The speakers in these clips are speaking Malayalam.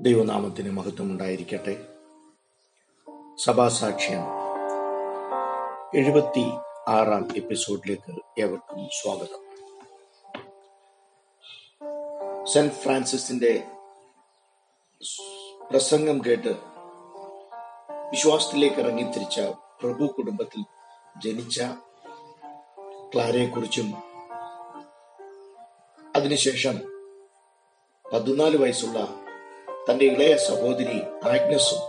ദൈവനാമത്തിന് മഹത്വം ഉണ്ടായിരിക്കട്ടെ. സഭാസാക്ഷ്യം. എഴുപത്തി ആറാം എപ്പിസോഡിലേക്ക് ഏവർക്കും സ്വാഗതം. സെന്റ് ഫ്രാൻസിസിന്റെ പ്രസംഗം കേട്ട് വിശ്വാസത്തിലേക്ക് ഇറങ്ങിത്തിരിച്ച പ്രഭു കുടുംബത്തിൽ ജനിച്ച ക്ലാരയെക്കുറിച്ചും അതിനുശേഷം പതിനാല് വയസ്സുള്ള തന്റെ ഇളയ സഹോദരി ആഗ്നസും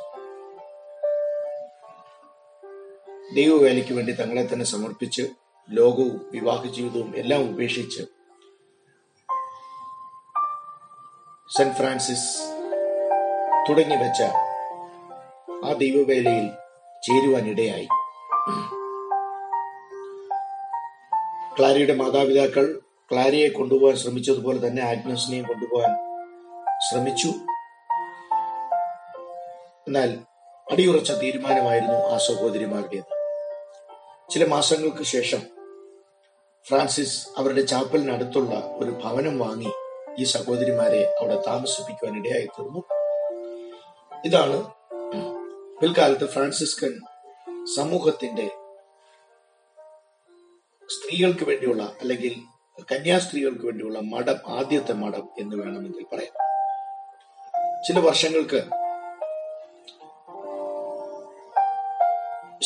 ദൈവവേലയ്ക്ക് വേണ്ടി തങ്ങളെ തന്നെ സമർപ്പിച്ച് ലോകവും വിവാഹ ജീവിതവും എല്ലാം ഉപേക്ഷിച്ച് സെന്റ് ഫ്രാൻസിസ് തുടങ്ങി വെച്ച ആ ദൈവവേലയിൽ ചേരുവാനിടയായി ക്ലാരിയുടെ മാതാപിതാക്കൾ ക്ലാരിയെ കൊണ്ടുപോകാൻ ശ്രമിച്ചതുപോലെ തന്നെ ആഗ്നസിനെയും കൊണ്ടുപോകാൻ ശ്രമിച്ചു. എന്നാൽ അടിയുറച്ച തീരുമാനമായിരുന്നു ആ സഹോദരിമാരുടേത്. ചില മാസങ്ങൾക്ക് ശേഷം ഫ്രാൻസിസ് അവരുടെ ചാപ്പലിനടുത്തുള്ള ഒരു ഭവനം വാങ്ങി ഈ സഹോദരിമാരെ അവിടെ താമസിപ്പിക്കുവാൻ ഇടയായി തീർന്നു. ഇതാണ് പിൽക്കാലത്ത് ഫ്രാൻസിസ്കൻ സമൂഹത്തിന്റെ സ്ത്രീകൾക്ക് വേണ്ടിയുള്ള അല്ലെങ്കിൽ കന്യാസ്ത്രീകൾക്ക് വേണ്ടിയുള്ള മഠം ആദ്യത്തെ മഠം എന്ന് വേണമെങ്കിൽ പറയാം. ചില വർഷങ്ങൾക്ക്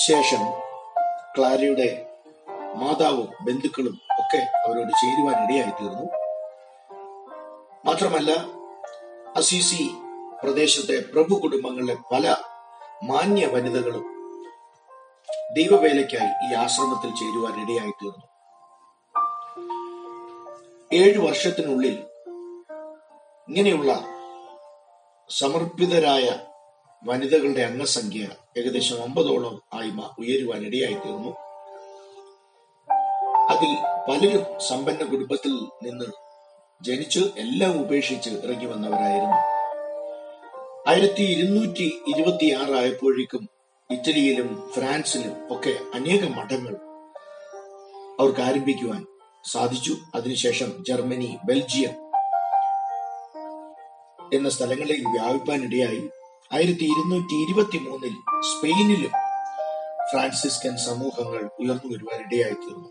ശേഷം ക്ലാരയുടെ മാതാവും ബന്ധുക്കളും ഒക്കെ അവരോട് ചേരുവാൻ ഇടയായി തീർന്നു മാത്രമല്ല അസീസി പ്രദേശത്തെ പ്രഭു കുടുംബങ്ങളിലെ പല മാന്യ വനിതകളും ദൈവവേലയ്ക്കായി ഈ ആശ്രമത്തിൽ ചേരുവാൻ ഇടയായി തീർന്നു ഏഴു വർഷത്തിനുള്ളിൽ ഇങ്ങനെയുള്ള സമർപ്പിതരായ വനിതകളുടെ അംഗസംഖ്യ ഏകദേശം അമ്പതോളം ആയി ഉയരുവാൻ ഇടയായി തീർന്നു അതിൽ പലരും സമ്പന്ന കുടുംബത്തിൽ നിന്ന് ജനിച്ച് എല്ലാം ഉപേക്ഷിച്ച് ഇറങ്ങി വന്നവരായിരുന്നു. ആയിരത്തി ഇരുന്നൂറ്റി ഇരുപത്തി ആറായപ്പോഴേക്കും ഇറ്റലിയിലും ഫ്രാൻസിലും ഒക്കെ അനേകം മഠങ്ങൾ അവർക്ക് ആരംഭിക്കുവാൻ സാധിച്ചു. അതിനുശേഷം ജർമ്മനി ബെൽജിയം എന്ന സ്ഥലങ്ങളിലേക്ക് വ്യാപിപ്പാനിടയായി. ആയിരത്തി ഇരുന്നൂറ്റി ഇരുപത്തി മൂന്നിൽ സ്പെയിനിലും ഫ്രാൻസിസ്കൻ സമൂഹങ്ങൾ ഉയർന്നു വരുവാൻ ഇടയായി തീർന്നു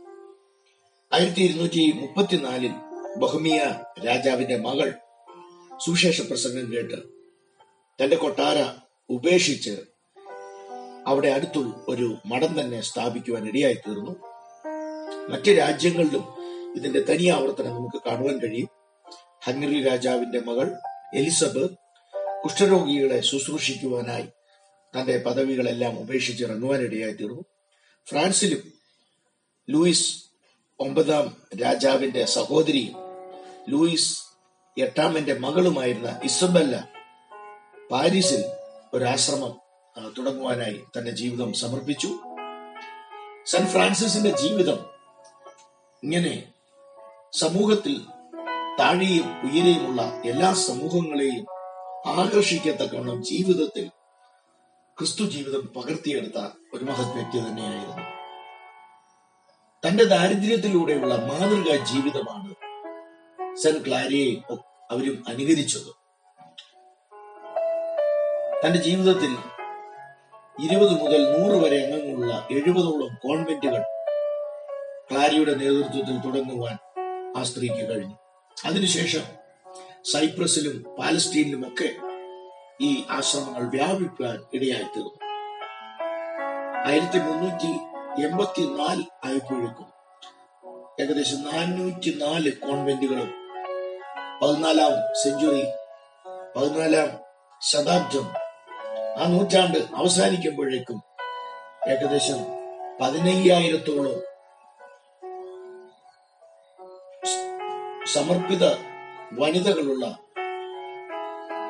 ആയിരത്തി ഇരുന്നൂറ്റി മുപ്പത്തിനാലിൽ ബഹുമിയ രാജാവിന്റെ മകൾ സുവിശേഷ പ്രസംഗം കേട്ട് തന്റെ കൊട്ടാര ഉപേക്ഷിച്ച് അവിടെ അടുത്തു ഒരു മഠം തന്നെ സ്ഥാപിക്കുവാൻ ഇടയായി തീർന്നു മറ്റ് രാജ്യങ്ങളിലും ഇതിന്റെ തനി ആവർത്തനം നമുക്ക് കാണുവാൻ കഴിയും. ഹംഗറി രാജാവിന്റെ മകൾ എലിസബത്ത് കുഷ്ഠരോഗികളെ ശുശ്രൂഷിക്കുവാനായി തന്റെ പദവികളെല്ലാം ഉപേക്ഷിച്ച് ഇറങ്ങുവാനിടയായി തീർന്നു ഫ്രാൻസിലും ലൂയിസ് ഒമ്പതാം രാജാവിന്റെ സഹോദരിയും ലൂയിസ് എട്ടാമന്റെ മകളുമായിരുന്ന ഇസബല്ല പാരീസിൽ ഒരാശ്രമം തുടങ്ങുവാനായി തന്റെ ജീവിതം സമർപ്പിച്ചു. സെന്റ് ഫ്രാൻസിസിന്റെ ജീവിതം ഇങ്ങനെ സമൂഹത്തിൽ താഴെയും ഉയരെയുമുള്ള എല്ലാ സമൂഹങ്ങളെയും ആകർഷിക്കത്തക്കവണ്ണം ജീവിതത്തിൽ ക്രിസ്തു ജീവിതം പകർത്തിയെടുത്ത ഒരു മഹത് വ്യക്തി തന്നെയായിരുന്നു. തന്റെ ദാരിദ്ര്യത്തിലൂടെയുള്ള മാതൃകാ ജീവിതമാണ് സെന്റ് ക്ലാരിയെ അവരും അനുകരിച്ചത്. തന്റെ ജീവിതത്തിൽ ഇരുപത് മുതൽ നൂറ് വരെ അംഗങ്ങളുള്ള എഴുപതോളം കോൺവെന്റുകൾ ക്ലാരിയുടെ നേതൃത്വത്തിൽ തുടങ്ങുവാൻ ആ സ്ത്രീക്ക് കഴിഞ്ഞു. അതിനുശേഷം സൈപ്രസിലും പാലസ്തീനിലും ഒക്കെ ഈ ആശ്രമങ്ങൾ വ്യാപിപ്പാൻ ഇടയായി തീർന്നു. ആയിരത്തി മുന്നൂറ്റി എൺപത്തിനാല് ആയപ്പോഴേക്കും ഏകദേശം നാനൂറ്റി നാല് കോൺവെന്റുകളും പതിനാലാം സെഞ്ചുറി പതിനാലാം ശതാബ്ദം ആ നൂറ്റാണ്ട് അവസാനിക്കുമ്പോഴേക്കും ഏകദേശം പതിനയ്യായിരത്തോളം സമർപ്പിത വനിതകളുള്ള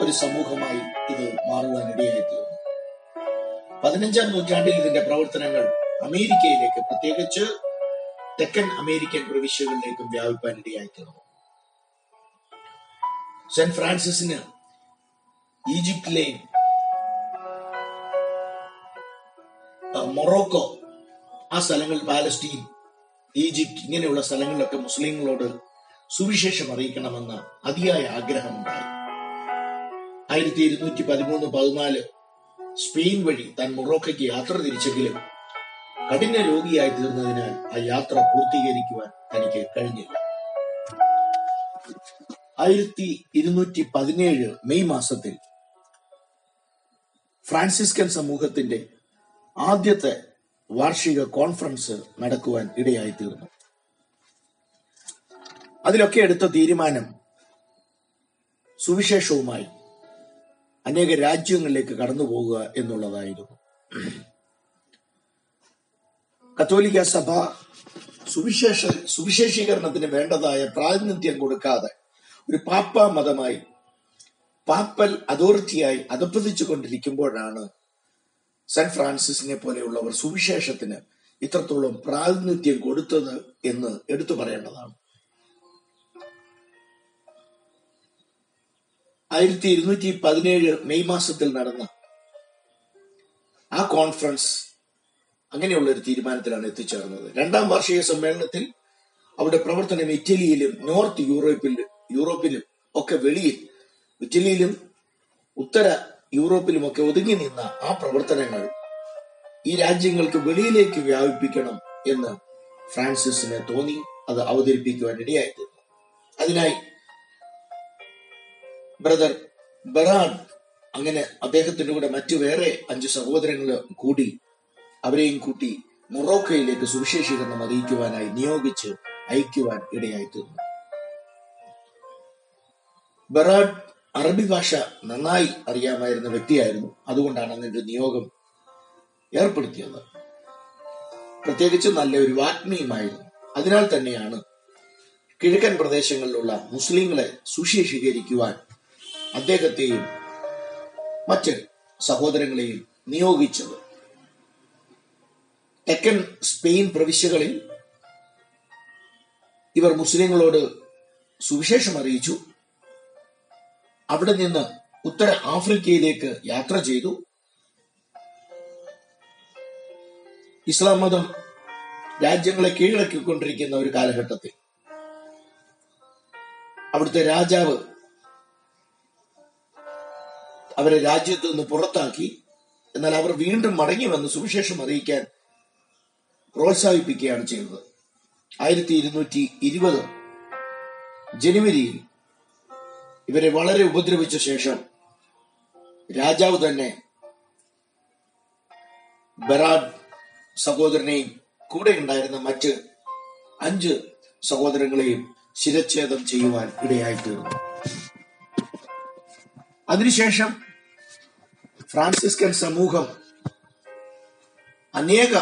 ഒരു സമൂഹമായി ഇത് മാറുവാൻ ഇടയായി തീർന്നു പതിനഞ്ചാം നൂറ്റാണ്ടിൽ ഇതിന്റെ പ്രവർത്തനങ്ങൾ അമേരിക്കയിലേക്ക് പ്രത്യേകിച്ച് തെക്കൻ അമേരിക്കൻ പ്രവിശ്യകളിലേക്കും വ്യാപിപ്പാൻ ഇടയായി തീർന്നു സെന്റ് ഫ്രാൻസിസിന് ഈജിപ്തിലെയും മൊറോക്കോ ആ സ്ഥലങ്ങൾ പാലസ്റ്റീൻ ഈജിപ്ത് ഇങ്ങനെയുള്ള സ്ഥലങ്ങളിലൊക്കെ മുസ്ലിങ്ങളോട് സുവിശേഷം അറിയിക്കണമെന്ന അതിയായ ആഗ്രഹമുണ്ടായി. ആയിരത്തി ഇരുന്നൂറ്റി പതിമൂന്ന് പതിനാല് സ്പെയിൻ വഴി താൻ മൊറോക്കയ്ക്ക് യാത്ര തിരിച്ചെങ്കിലും കഠിന രോഗിയായി തീർന്നതിനാൽ ആ യാത്ര പൂർത്തീകരിക്കുവാൻ തനിക്ക് കഴിഞ്ഞില്ല. ആയിരത്തി ഇരുന്നൂറ്റി പതിനേഴ് മെയ് മാസത്തിൽ ഫ്രാൻസിസ്കൻ സമൂഹത്തിന്റെ ആദ്യത്തെ വാർഷിക കോൺഫറൻസ് നടക്കുവാൻ ഇടയായി തീർന്നു അതിലൊക്കെ എടുത്ത തീരുമാനം സുവിശേഷവുമായി അനേക രാജ്യങ്ങളിലേക്ക് കടന്നു പോകുക എന്നുള്ളതായിരുന്നു. കത്തോലിക്ക സഭ സുവിശേഷ സുവിശേഷീകരണത്തിന് വേണ്ടതായ പ്രാതിനിധ്യം കൊടുക്കാതെ ഒരു പാപ്പ മതമായി പാപ്പൽ അതോറിറ്റിയായി അധപ്പതിച്ചു കൊണ്ടിരിക്കുമ്പോഴാണ് സെന്റ് ഫ്രാൻസിസിനെ പോലെയുള്ളവർ സുവിശേഷത്തിന് ഇത്രത്തോളം പ്രാതിനിധ്യം കൊടുത്തത് എന്ന് എടുത്തു പറയേണ്ടതാണ്. ആയിരത്തി ഇരുന്നൂറ്റി പതിനേഴ് മെയ് മാസത്തിൽ നടന്ന ആ കോൺഫറൻസ് അങ്ങനെയുള്ള ഒരു തീരുമാനത്തിലാണ് എത്തിച്ചേർന്നത്. രണ്ടാം വാർഷിക സമ്മേളനത്തിൽ അവിടെ പ്രവർത്തനം ഇറ്റലിയിലും നോർത്ത് യൂറോപ്പിലും യൂറോപ്പിലും ഒക്കെ വെളിയിൽ ഇറ്റലിയിലും ഉത്തര യൂറോപ്പിലും ഒക്കെ ഒതുങ്ങി നിന്ന ആ പ്രവർത്തനങ്ങൾ ഈ രാജ്യങ്ങൾക്ക് വെളിയിലേക്ക് വ്യാപിപ്പിക്കണം എന്ന് ഫ്രാൻസിസിന് തോന്നി അത് അവതരിപ്പിക്കുവാൻ ഇടയായി അതിനായി ബ്രദർ ബറാൻ അങ്ങനെ അദ്ദേഹത്തിന്റെ കൂടെ മറ്റു വേറെ അഞ്ച് സഹോദരങ്ങൾ കൂടി അവരെയും കൂട്ടി മൊറോക്കയിലേക്ക് സുവിശേഷീകരണം അറിയിക്കുവാനായി നിയോഗിച്ച് അയക്കുവാൻ ഇടയായി തീർന്നു. ബെറാഡ് അറബി ഭാഷ നന്നായി അറിയാമായിരുന്ന വ്യക്തിയായിരുന്നു. അതുകൊണ്ടാണ് അങ്ങനെ നിയോഗം ഏർപ്പെടുത്തിയത്. പ്രത്യേകിച്ച് നല്ല ഒരു വാഗ്മിയുമായിരുന്നു. അതിനാൽ തന്നെയാണ് കിഴക്കൻ പ്രദേശങ്ങളിലുള്ള മുസ്ലിങ്ങളെ സുശേഷീകരിക്കുവാൻ അദ്ദേഹത്തെയും മറ്റ് സഹോദരങ്ങളെയും നിയോഗിച്ചത്. തെക്കൻ സ്പെയിൻ പ്രവിശ്യകളിൽ ഇവർ മുസ്ലിങ്ങളോട് സുവിശേഷം അറിയിച്ചു. അവിടെ നിന്ന് ഉത്തര ആഫ്രിക്കയിലേക്ക് യാത്ര ചെയ്തു. ഇസ്ലാം മതം രാജ്യങ്ങളെ കീഴടക്കിക്കൊണ്ടിരിക്കുന്ന ഒരു കാലഘട്ടത്തിൽ അവിടുത്തെ രാജാവ് അവരെ രാജ്യത്ത് നിന്ന് പുറത്താക്കി. എന്നാൽ അവർ വീണ്ടും മടങ്ങി വന്ന് സുവിശേഷം അറിയിക്കാൻ പ്രോത്സാഹിപ്പിക്കുകയാണ് ചെയ്തത് ആയിരത്തി ഇരുന്നൂറ്റി ഇരുപത് ജനുവരിയിൽ ഇവരെ വളരെ ഉപദ്രവിച്ച ശേഷം രാജാവ് തന്നെ ബറാഡ് സഹോദരനെയും കൂടെ ഉണ്ടായിരുന്ന മറ്റ് അഞ്ച് സഹോദരങ്ങളെയും ശിരച്ഛേദം ചെയ്യുവാൻ ഇടയായി തീർന്നു അതിനുശേഷം ഫ്രാൻസിസ്കൻ സമൂഹം അനേക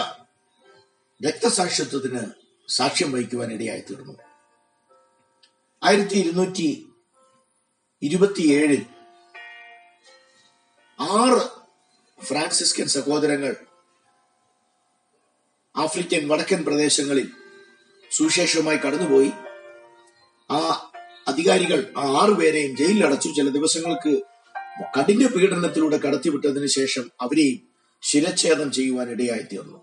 രക്തസാക്ഷിത്വത്തിന് സാക്ഷ്യം വഹിക്കുവാൻ ഇടയായി തീർന്നു ആയിരത്തി ഇരുന്നൂറ്റി ഇരുപത്തിയേഴിൽ ആറ് ഫ്രാൻസിസ്കൻ സഹോദരങ്ങൾ ആഫ്രിക്കൻ വടക്കൻ പ്രദേശങ്ങളിൽ സുവിശേഷവുമായി കടന്നുപോയി. ആ അധികാരികൾ ആ ആറുപേരെയും ജയിലിൽ അടച്ചു ചില ദിവസങ്ങൾക്ക് കഠിന പീഡനത്തിലൂടെ കടത്തിവിട്ടതിനു ശേഷം അവരെയും ശിരച്ഛേദം ചെയ്യുവാൻ ഇടയായി തീർന്നു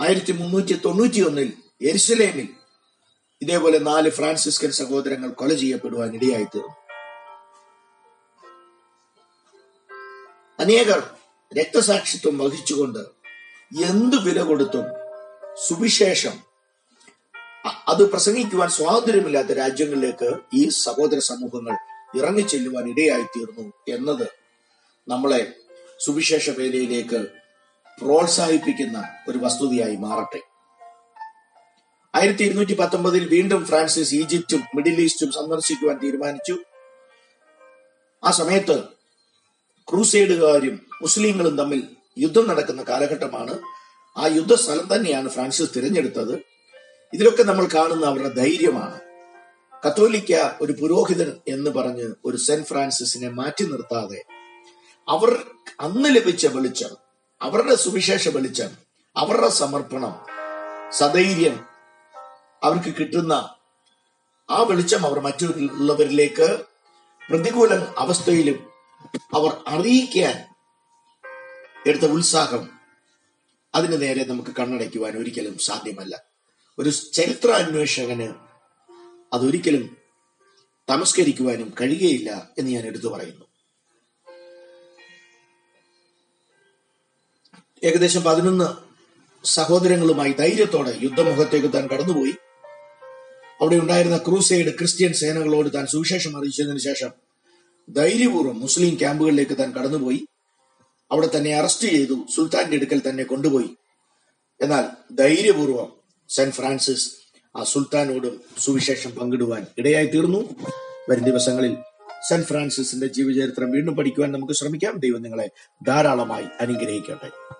ആയിരത്തി മുന്നൂറ്റി തൊണ്ണൂറ്റി ഒന്നിൽ എരുസലേമിൽ ഇതേപോലെ നാല് ഫ്രാൻസിസ്കൻ സഹോദരങ്ങൾ കൊല ചെയ്യപ്പെടുവാൻ ഇടയായി തീർന്നു അനേകർ രക്തസാക്ഷിത്വം വഹിച്ചുകൊണ്ട് എന്ത് വില കൊടുത്തും സുവിശേഷം അത് പ്രസംഗിക്കുവാൻ സ്വാതന്ത്ര്യമില്ലാത്ത രാജ്യങ്ങളിലേക്ക് ഈ സഹോദര സമൂഹങ്ങൾ ഇറങ്ങിച്ചെല്ലുവാൻ ഇടയായിത്തീർന്നു എന്നത് നമ്മളെ സുവിശേഷ വേലയിലേക്ക് പ്രോത്സാഹിപ്പിക്കുന്ന ഒരു വസ്തുതയായി മാറട്ടെ. ആയിരത്തി ഇരുന്നൂറ്റി പത്തൊമ്പതിൽ വീണ്ടും ഫ്രാൻസിസ് ഈജിപ്തും മിഡിൽ ഈസ്റ്റും സന്ദർശിക്കുവാൻ തീരുമാനിച്ചു. ആ സമയത്ത് ക്രൂസൈഡുകാരും മുസ്ലിങ്ങളും തമ്മിൽ യുദ്ധം നടക്കുന്ന കാലഘട്ടമാണ്. ആ യുദ്ധസ്ഥലം തന്നെയാണ് ഫ്രാൻസിസ് തിരഞ്ഞെടുത്തത്. ഇതിലൊക്കെ നമ്മൾ കാണുന്ന അവരുടെ ധൈര്യമാണ്. കത്തോലിക്ക ഒരു പുരോഹിതൻ എന്ന് പറഞ്ഞ് ഒരു സെന്റ് ഫ്രാൻസിസിനെ മാറ്റി നിർത്താതെ അവർ അന്ന് ലഭിച്ച വെളിച്ചം അവരുടെ സുവിശേഷ വെളിച്ചം അവരുടെ സമർപ്പണം സധൈര്യം അവർക്ക് കിട്ടുന്ന ആ വെളിച്ചം അവർ മറ്റുള്ളവരിലേക്ക് പ്രതികൂല അവസ്ഥയിലും അവർ അറിയിക്കാൻ എടുത്ത ഉത്സാഹം അതിന് നേരെ നമുക്ക് കണ്ണടയ്ക്കുവാൻ ഒരിക്കലും സാധ്യമല്ല. ഒരു ചരിത്ര അന്വേഷകന് അതൊരിക്കലും തമസ്കരിക്കുവാനും കഴിയുകയില്ല എന്ന് ഞാൻ എടുത്തു പറയുന്നു. ഏകദേശം പതിനൊന്ന് സഹോദരങ്ങളുമായി ധൈര്യത്തോടെ യുദ്ധമുഖത്തേക്ക് താൻ കടന്നുപോയി. അവിടെ ഉണ്ടായിരുന്ന ക്രൂസൈഡ് ക്രിസ്ത്യൻ സേനകളോട് താൻ സുവിശേഷം അറിയിച്ചതിനു ശേഷം ധൈര്യപൂർവം മുസ്ലിം ക്യാമ്പുകളിലേക്ക് താൻ കടന്നുപോയി. അവിടെ തന്നെ അറസ്റ്റ് ചെയ്തു സുൽത്താന്റെ അടുക്കൽ തന്നെ കൊണ്ടുപോയി. എന്നാൽ ധൈര്യപൂർവം സെന്റ് ഫ്രാൻസിസ് ആ സുൽത്താനോടും സുവിശേഷം പങ്കിടുവാൻ ഇടയായി തീർന്നു വരും ദിവസങ്ങളിൽ സെന്റ് ഫ്രാൻസിസിന്റെ ജീവചരിത്രം വീണ്ടും പഠിക്കുവാൻ നമുക്ക് ശ്രമിക്കാം. ദൈവം നിങ്ങളെ ധാരാളമായി അനുഗ്രഹിക്കട്ടെ.